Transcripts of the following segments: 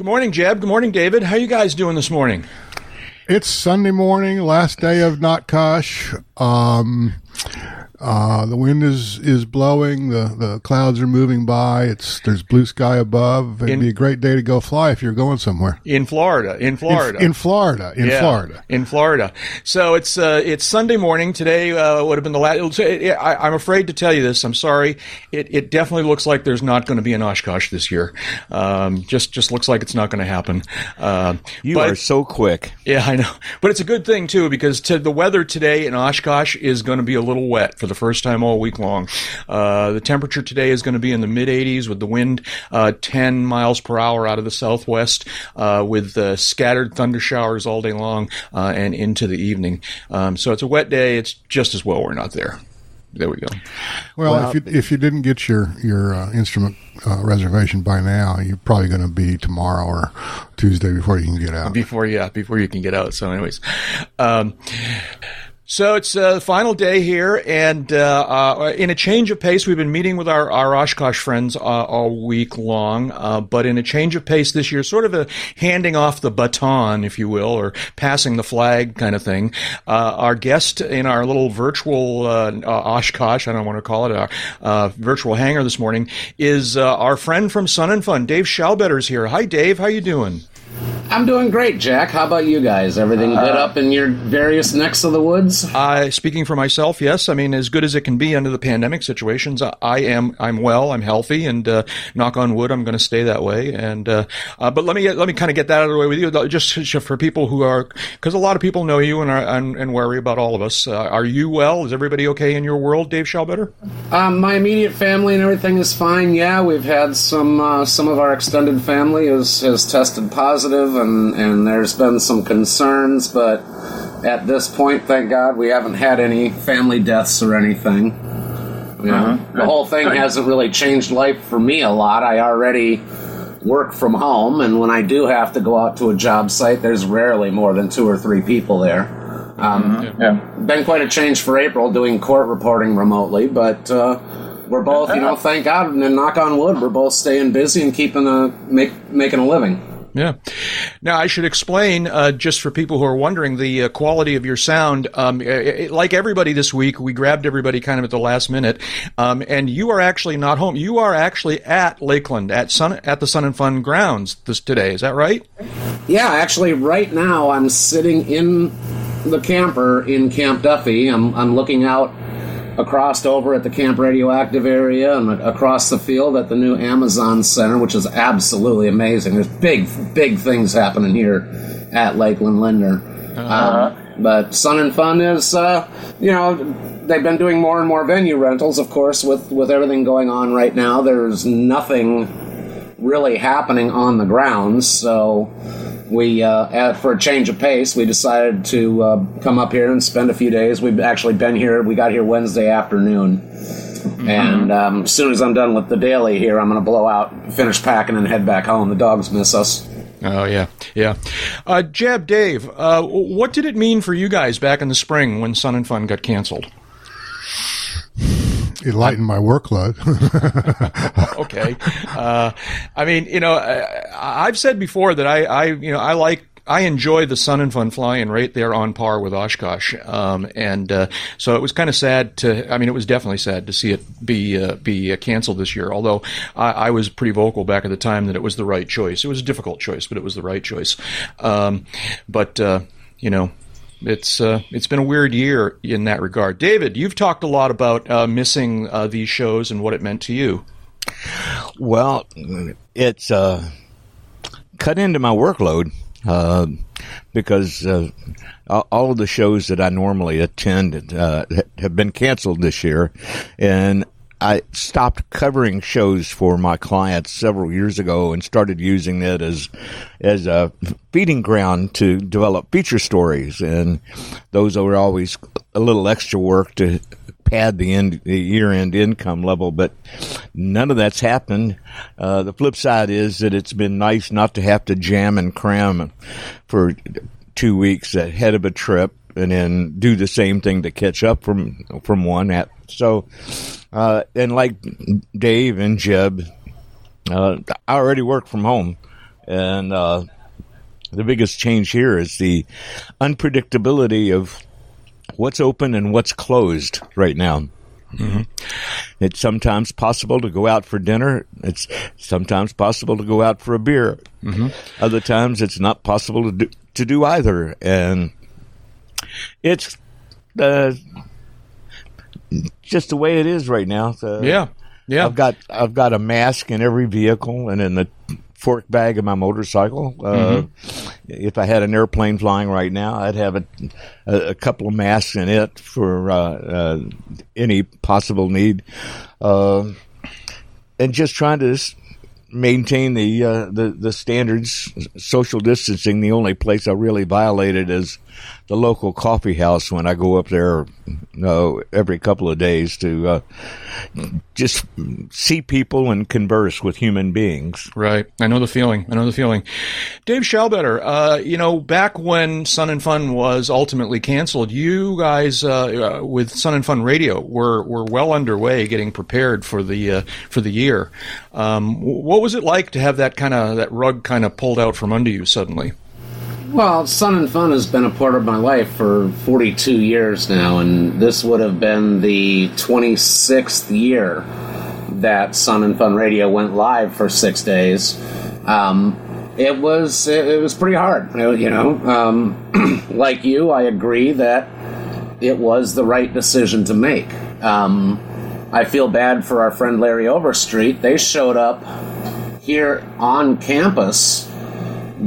Good morning, Jeb. Good morning, David. How you guys doing this morning? It's Sunday morning, last day of Nakkosh. Um, uh, the wind is, is blowing. The, the clouds are moving by. It's there's blue sky above. It'd In- be a great day to go fly if you're going somewhere. In Florida. In Florida. In, in Florida. In Yeah, Florida. In Florida. So it's uh, it's Sunday morning. Today uh, would have been the last. It, it, I, I'm afraid to tell you this. I'm sorry. It, it definitely looks like there's not going to be an Oshkosh this year. Um, just just looks like it's not going to happen. Uh, You but- are so quick. Yeah, I know, but it's a good thing too because to, the weather today in Oshkosh is going to be a little wet for the first time all week long. Uh, the temperature today is going to be in the mid 80s with the wind uh, 10 miles per hour out of the southwest, uh, with uh, scattered thunder showers all day long uh, and into the evening. Um, so it's a wet day. It's just as well we're not there. There we go. Well, if you if you didn't get your your uh, instrument uh, reservation by now, you're probably going to be tomorrow or Tuesday before you can get out. before yeah before you can get out so anyways um so it's uh, the final day here, and uh, uh, in a change of pace, we've been meeting with our, our Oshkosh friends all week long. Uh, but in a change of pace this year, sort of a handing off the baton, if you will, or passing the flag kind of thing. Uh, our guest in our little virtual Oshkosh, I don't want to call it a virtual hangar this morning, is our friend from Sun and Fun, Dave Shallbetter's here. Hi, Dave. How you doing? I'm doing great, Jack. How about you guys? Everything good up in your various necks of the woods? I, speaking for myself, yes. I mean, as good as it can be under the pandemic situations, I, I am. I'm well. I'm healthy, and uh, knock on wood, I'm going to stay that way. And uh, uh, but let me let me kind of get that out of the way with you, just for people who are because a lot of people know you and are, and, and worry about all of us. Uh, are you well? Is everybody okay in your world, Dave Shallbetter? Um, my immediate family and everything is fine. Yeah, we've had some uh, some of our extended family has has tested positive, and and there's been some concerns, but at this point, thank God, we haven't had any family deaths or anything. You know, the whole thing hasn't really changed life for me a lot. I already work from home, and when I do have to go out to a job site, there's rarely more than two or three people there. Um, Been quite a change for April doing court reporting remotely, but uh, we're both, you know, thank God, and knock on wood, we're both staying busy and keeping a make making a living. Yeah. Now I should explain, uh, just for people who are wondering, the uh, quality of your sound. Um, i- i- like everybody this week, we grabbed everybody kind of at the last minute, um, and you are actually not home. You are actually at Lakeland at Sun at the Sun and Fun grounds this today. Is that right? Yeah, actually, right now I'm sitting in the camper in Camp Duffy. I'm, I'm looking out across over at the Camp Radioactive area and across the field at the new Amazon Center, which is absolutely amazing. There's big, big things happening here at Lakeland Linder. Um, but Sun and Fun is, uh, you know, they've been doing more and more venue rentals, of course, with, with everything going on right now. There's nothing really happening on the grounds, so we, uh, for a change of pace, we decided to uh, come up here and spend a few days. We've actually been here. We got here Wednesday afternoon, and um, as soon as I'm done with the daily here, I'm going to blow out, finish packing, and head back home. The dogs miss us. Oh yeah, yeah. Uh, Jeb, Dave, uh, what did it mean for you guys back in the spring when Sun and Fun got canceled? It lightened my workload. okay. Uh, I mean, you know, I, I've said before that I, I, you know, I like. I enjoy the Sun and Fun flying right there on par with Oshkosh, um, and uh, so it was kind of sad to. I mean, it was definitely sad to see it be uh, be uh, canceled this year. Although I, I was pretty vocal back at the time that it was the right choice. It was a difficult choice, but it was the right choice. Um, but uh, you know, it's uh, it's been a weird year in that regard. David, you've talked a lot about uh, missing uh, these shows and what it meant to you. Well, it's uh, cut into my workload uh, because uh, all of the shows that I normally attend have been canceled this year, and I stopped covering shows for my clients several years ago and started using it as as a feeding ground to develop feature stories, and those are always a little extra work to pad the end the year end income level, but none of that's happened. Uh, the flip side is that it's been nice not to have to jam and cram for two weeks ahead of a trip and then do the same thing to catch up from from one at so uh, and like Dave and Jeb, uh, I already work from home. And uh, the biggest change here is the unpredictability of what's open and what's closed right now. Mm-hmm. It's sometimes possible to go out for dinner. It's sometimes possible to go out for a beer. Mm-hmm. Other times it's not possible to do, to do either. And it's uh, just the way it is right now. Uh, yeah. Yeah. I've got I've got a mask in every vehicle and in the fork bag of my motorcycle. Uh, mm-hmm. If I had an airplane flying right now, I'd have a, a, a couple of masks in it for uh, uh, any possible need. Uh, and just trying to maintain the, uh, the the standards, social distancing. The only place I really violated is the local coffee house when I go up there you know, every couple of days to uh, just see people and converse with human beings. Right. I know the feeling. I know the feeling. Dave Shallbetter, uh, you know, back when Sun and Fun was ultimately canceled, you guys uh, uh, with Sun and Fun Radio were, were well underway getting prepared for the uh, for the year. Um, what was it like to have that kind of that rug kind of pulled out from under you suddenly? Well, Sun and Fun has been a part of my life for 42 years now, and this would have been the 26th year that Sun and Fun Radio went live for six days. Um, it was it, it, was pretty hard, you know. Um, like you, I agree that it was the right decision to make. Um, I feel bad for our friend Larry Overstreet. They showed up here on campus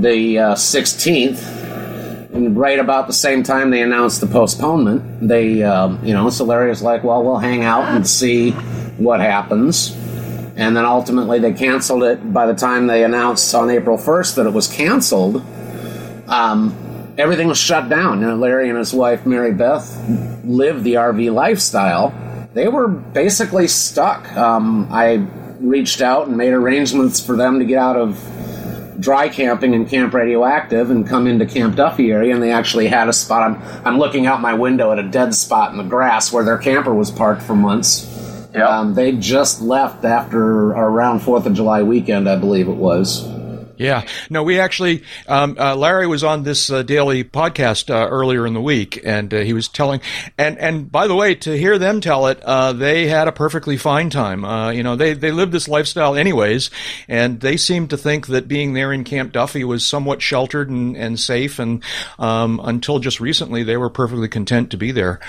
the uh, 16th, and right about the same time they announced the postponement, they, uh, you know, so Larry was like, well, we'll hang out and see what happens. And then ultimately they canceled it by the time they announced on April 1st that it was canceled. Um, everything was shut down. You know, Larry and his wife, Mary Beth, lived the RV lifestyle. They were basically stuck. Um, I reached out and made arrangements for them to get out of dry camping in Camp Radioactive and come into Camp Duffy area, and they actually had a spot. I'm, I'm looking out my window at a dead spot in the grass where their camper was parked for months. Yep. Um, they just left after around Fourth of July weekend, I believe it was. Yeah. No, we actually, um, uh, Larry was on this uh, daily podcast uh, earlier in the week, and uh, he was telling, and and by the way, to hear them tell it, uh, they had a perfectly fine time. Uh, you know, they they lived this lifestyle anyways, and they seemed to think that being there in Camp Duffy was somewhat sheltered and, and safe, and um, until just recently, they were perfectly content to be there.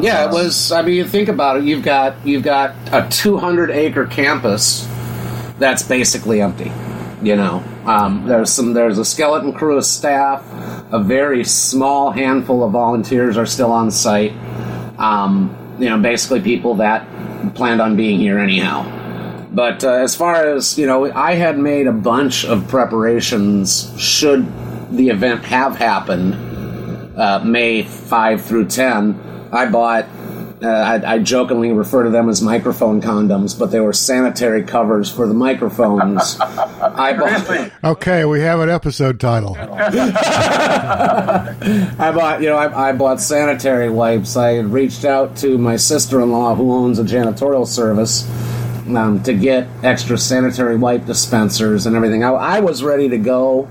yeah, it was. I mean, you think about it. You've got you've got a 200 acre campus that's basically empty you know, um, there's some. There's a skeleton crew of staff. A very small handful of volunteers are still on site. Um, you know, basically people that planned on being here anyhow. But uh, as far as you know, I had made a bunch of preparations should the event have happened uh, May five through ten. I bought uh, I, I, jokingly refer to them as microphone condoms, but they were sanitary covers for the microphones. I bought. Okay, we have an episode title. I bought, you know, I, I, bought sanitary wipes. I had reached out to my sister-in-law, who owns a janitorial service, um, to get extra sanitary wipe dispensers and everything. I, I was ready to go.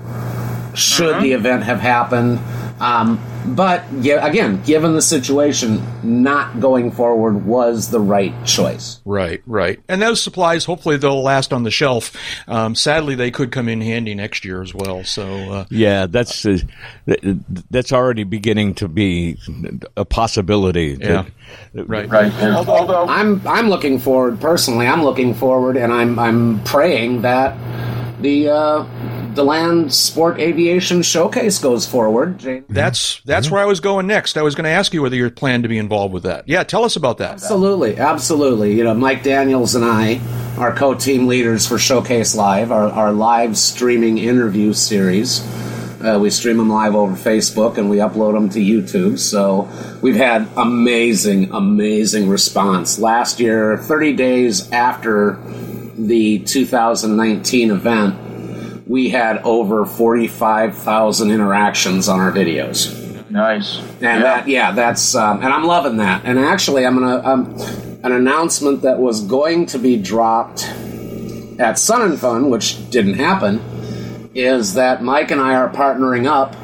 Should uh-huh. the event have happened? Um, but again, given the situation, not going forward was the right choice. Right, right. And those supplies, hopefully, they'll last on the shelf. Um, sadly, they could come in handy next year as well. So uh, yeah, that's uh, that's already beginning to be a possibility. Yeah. right, right. Although I'm I'm looking forward personally. I'm looking forward, and I'm I'm praying that the. Uh, DeLand Sport Aviation Showcase goes forward. Jane. That's that's mm-hmm. where I was going next. I was going to ask you whether you plan to be involved with that. Yeah, tell us about that. Absolutely, absolutely. You know, Mike Daniels and I are co-team leaders for Showcase Live, our, our live streaming interview series. Uh, we stream them live over Facebook and we upload them to YouTube. So we've had amazing, amazing response. Last year, 30 days after the 2019 event, we had over 45,000 interactions on our videos. Nice. And yeah. that, yeah, that's, um, and I'm loving that. And actually, I'm gonna, um, an announcement that was going to be dropped at Sun and Fun, which didn't happen, is that Mike and I are partnering up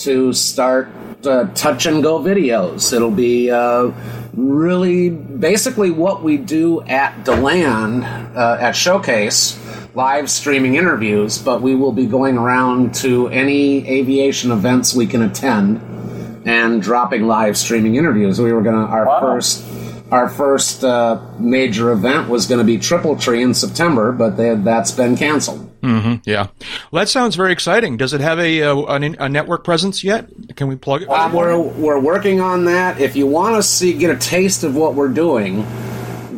to start uh, touch and go videos. It'll be uh, really basically what we do at Deland uh, at Showcase live streaming interviews, but we will be going around to any aviation events we can attend and dropping live streaming interviews. We were gonna our Wow. first our first uh, major event was going to be Triple Tree in September, but they, that's been canceled. Yeah. Well, that sounds very exciting. Does it have a, uh, a, a network presence yet? Can we plug it? Uh, we're we're working on that. If you want to see get a taste of what we're doing,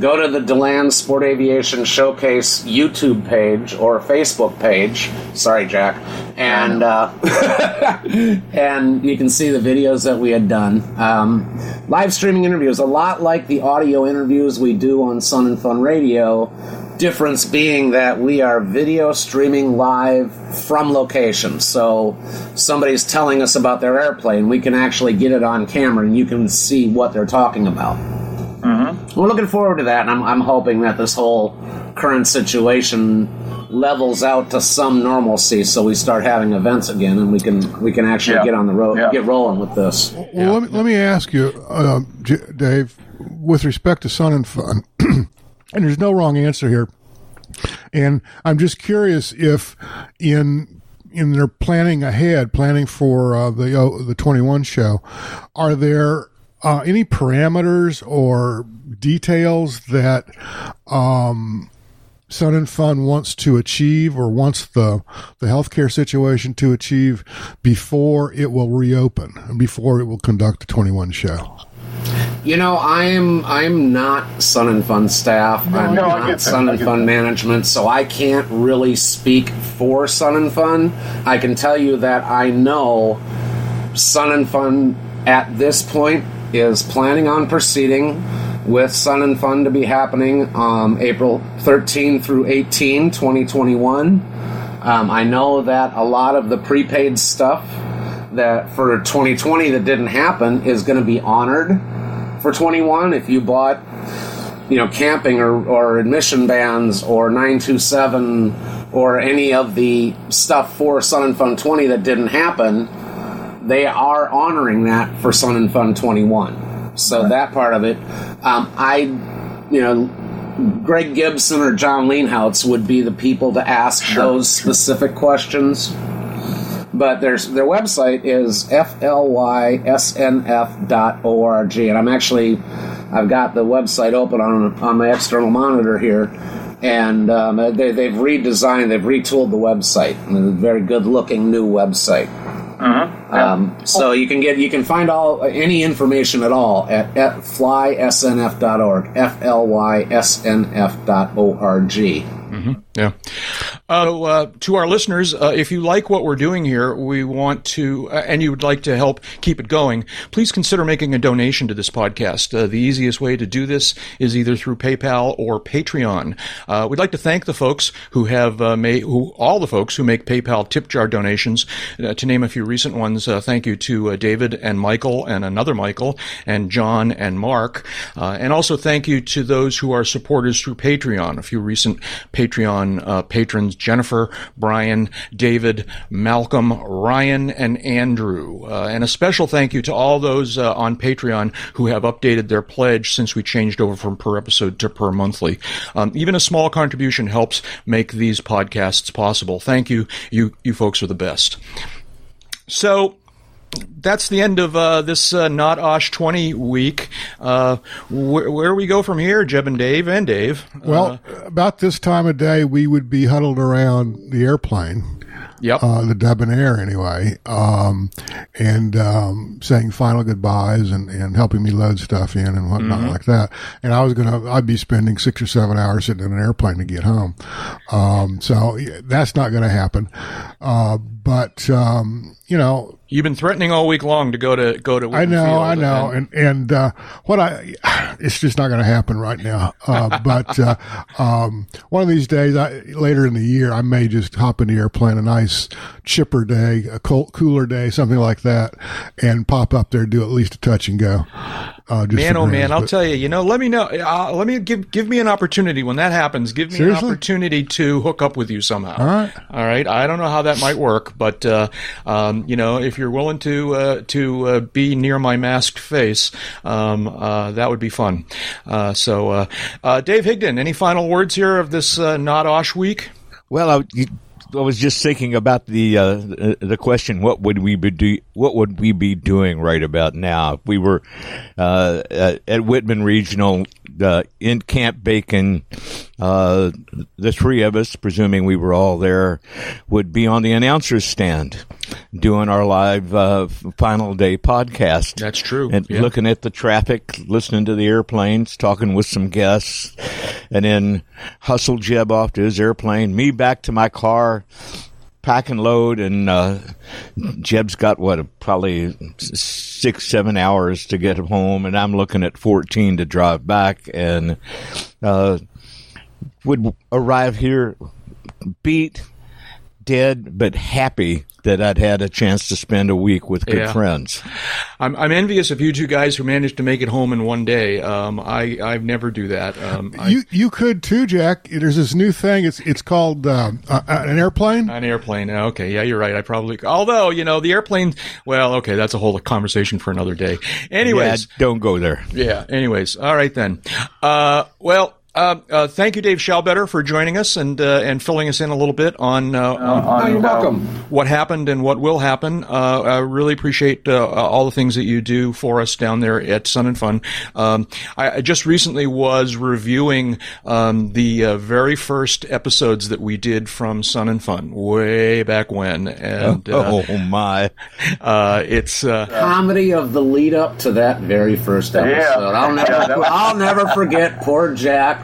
go to the Deland Sport Aviation Showcase YouTube page or Facebook page. Sorry, Jack, and uh, and you can see the videos that we had done. Um, live streaming interviews, a lot like the audio interviews we do on Sun and Fun Radio. Difference being that we are video streaming live from location. So somebody's telling us about their airplane, we can actually get it on camera and you can see what they're talking about. We're looking forward to that, and I'm, I'm hoping that this whole current situation levels out to some normalcy, so we start having events again, and we can we can actually Yeah. get on the road, Yeah. get rolling with this. Well, let, me, let me ask you, uh, J- Dave, with respect to Sun and Fun, and there's no wrong answer here. And I'm just curious if in in their planning ahead, planning for uh, the oh, the 21 show, are there uh, any parameters or details that um, Sun and Fun wants to achieve or wants the the healthcare situation to achieve before it will reopen and before it will conduct the 21 show? You know, I'm I'm not Sun and Fun staff. No, I'm no, I not. Sun and Fun that. management, so I can't really speak for Sun and Fun. I can tell you that I know Sun and Fun at this point is planning on proceeding with Sun and Fun to be happening um, April 13 through 18, 2021. Um, I know that a lot of the prepaid stuff that for 2020 that didn't happen is going to be honored for 21 if you bought you know camping or, or admission bands or 927 or any of the stuff for Sun and Fun 20 that didn't happen they are honoring that for Sun and Fun 21 so that part of it. Um, I you know Greg Gibson or John Leenhouts would be the people to ask those specific questions. But there's their website is flysnf.org and i'm actually i've got the website open on on my external monitor here. And um, they, they've redesigned they've retooled the website. And a very good looking new website um, so you can get you can find all any information at all at, at flysnf.org f-l-y-s-n-f.org Yeah. Uh, uh, to our listeners, uh, if you like what we're doing here, we want to, uh, and you would like to help keep it going, please consider making a donation to this podcast. Uh, the easiest way to do this is either through PayPal or Patreon. Uh, we'd like to thank the folks who have made, who all the folks who make PayPal tip jar donations. To name a few recent ones, thank you to David and Michael and another Michael and John and Mark, uh, and also thank you to those who are supporters through Patreon. A few recent Patreon uh, patrons Jennifer, Brian, David, Malcolm, Ryan, and Andrew. Uh, and a special thank you to all those uh, on Patreon who have updated their pledge since we changed over from per episode to per monthly. Um, even a small contribution helps make these podcasts possible. Thank you. You, you folks are the best. So, that's the end of uh, this uh, not Osh 20 week. Uh, wh- where do we go from here, Jeb and Dave and Dave? Well, about this time of day, we would be huddled around the airplane. Yep. uh, the Debonair anyway, um, and um, saying final goodbyes and, and helping me load stuff in and whatnot like that. And I was gonna, I'd be spending six or seven hours sitting in an airplane to get home. Um, so that's not going to happen. Uh, but um, you know, You've been threatening all week long to go to go to. I know, Field, I know, and and uh, what I, it's just not going to happen right now. Uh, but uh, um, one of these days, I, later in the year, I may just hop in the airplane, a nice chipper day, a cold, cooler day, something like that, and pop up there, do at least a touch and go. Uh, just Man, oh grins, man, I'll but- tell you. You know, let me know. Uh, let me give give me an opportunity when that happens. Give me Seriously? an opportunity to hook up with you somehow. All right. all right. I don't know how that might work, but uh, um, you know, if you're willing to uh, to uh, be near my masked face, um, uh, that would be fun. Uh, so, uh, uh, Dave Higdon, any final words here of this uh, not Osh week? Well, I, you- I was just thinking about the uh, the question: What would we be do? What would we be doing right about now if we were uh, at Wittman Regional uh, in Camp Bacon? Uh, the three of us, presuming we were all there, would be on the announcer's stand doing our live uh, final day podcast. That's true. And Yeah. looking at the traffic, listening to the airplanes, talking with some guests, and then hustle Jeb off to his airplane, me back to my car, pack and load, and uh, Jeb's got what probably six, seven hours to get home, and I'm looking at 14 to drive back, and uh, would arrive here beat, dead, but happy that I'd had a chance to spend a week with good Yeah. friends. I'm, I'm envious of you two guys who managed to make it home in one day. Um, I I never do that. Um, I, You you could too, Jack. There's this new thing. It's it's called um, uh, an airplane. An airplane. Okay, yeah, you're right. I probably. Although you know the airplane. Well, okay, that's a whole conversation for another day. Anyways, Yeah, don't go there. yeah. Anyways, all right then. Uh, well. Uh, uh, thank you, Dave Shallbetter, for joining us and uh, and filling us in a little bit on, uh, on Oh, you're welcome. what happened and what will happen. Uh, I really appreciate uh, all the things that you do for us down there at Sun and Fun. Um, I, I just recently was reviewing um, the uh, very first episodes that we did from Sun and Fun way back when, and uh, oh my! uh, it's uh, comedy of the lead up to that very first episode. I'll never, I'll never forget poor Jack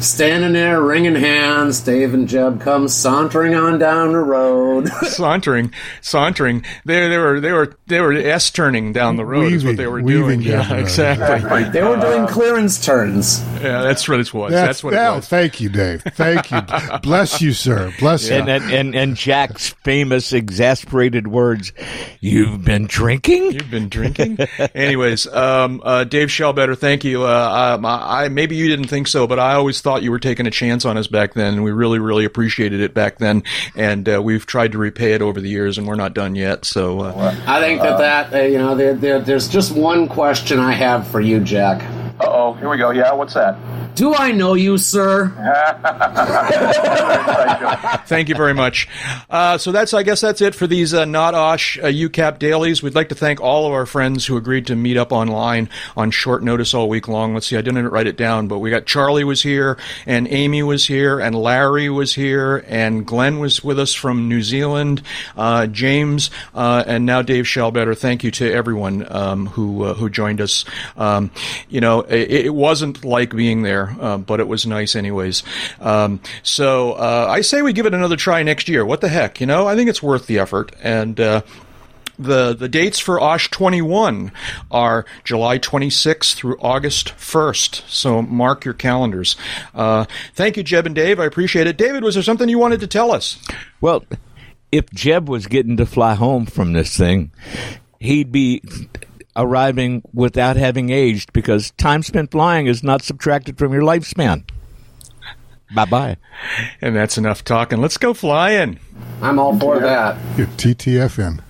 standing there wringing hands. Dave and Jeb come sauntering on down the road. sauntering, sauntering. They they were they were they were s turning down the road. is what they were weaving doing. down Yeah, the road. exactly. they were doing clearance turns. Yeah, that's what it was. That's, That's, what that- it was. Thank you, Dave. Thank you. Bless you, sir. Bless And, you. and and and Jack's famous exasperated words: "You've been drinking." You've been drinking. Anyways, um, uh, Dave Shallbetter, thank you. Uh, um, I, I maybe you didn't think so, but I always thought you were taking a chance on us back then, and we really, really appreciated it back then. And uh, we've tried to repay it over the years, and we're not done yet. So, uh, I think that that uh, you know there, there, there's just one question I have for you, Jack. Uh oh, here we go. Yeah, what's that? Do I know you, sir? thank you very much. Uh, so that's, I guess, that's it for these uh, not Osh uh, UCAP dailies. We'd like to thank all of our friends who agreed to meet up online on short notice all week long. Let's see, I didn't write it down, but we got Charlie was here, and Amy was here, and Larry was here, and Glenn was with us from New Zealand, uh, James, uh, and now Dave Shallbetter. Thank you to everyone um, who uh, who joined us. Um, you know, it, it wasn't like being there, uh, but it was nice anyways. Um, so uh, I say we give it another try next year. What the heck, you know? I think it's worth the effort, and. Uh, the the dates for Osh 21 are July 26th through August 1st. So mark your calendars. Uh, thank you, Jeb and Dave. I appreciate it. David, was there something you wanted to tell us? Well, if Jeb was getting to fly home from this thing, he'd be arriving without having aged because time spent flying is not subtracted from your lifespan. Bye bye. And that's enough talking. Let's go flying. I'm all for that. Get TTFN.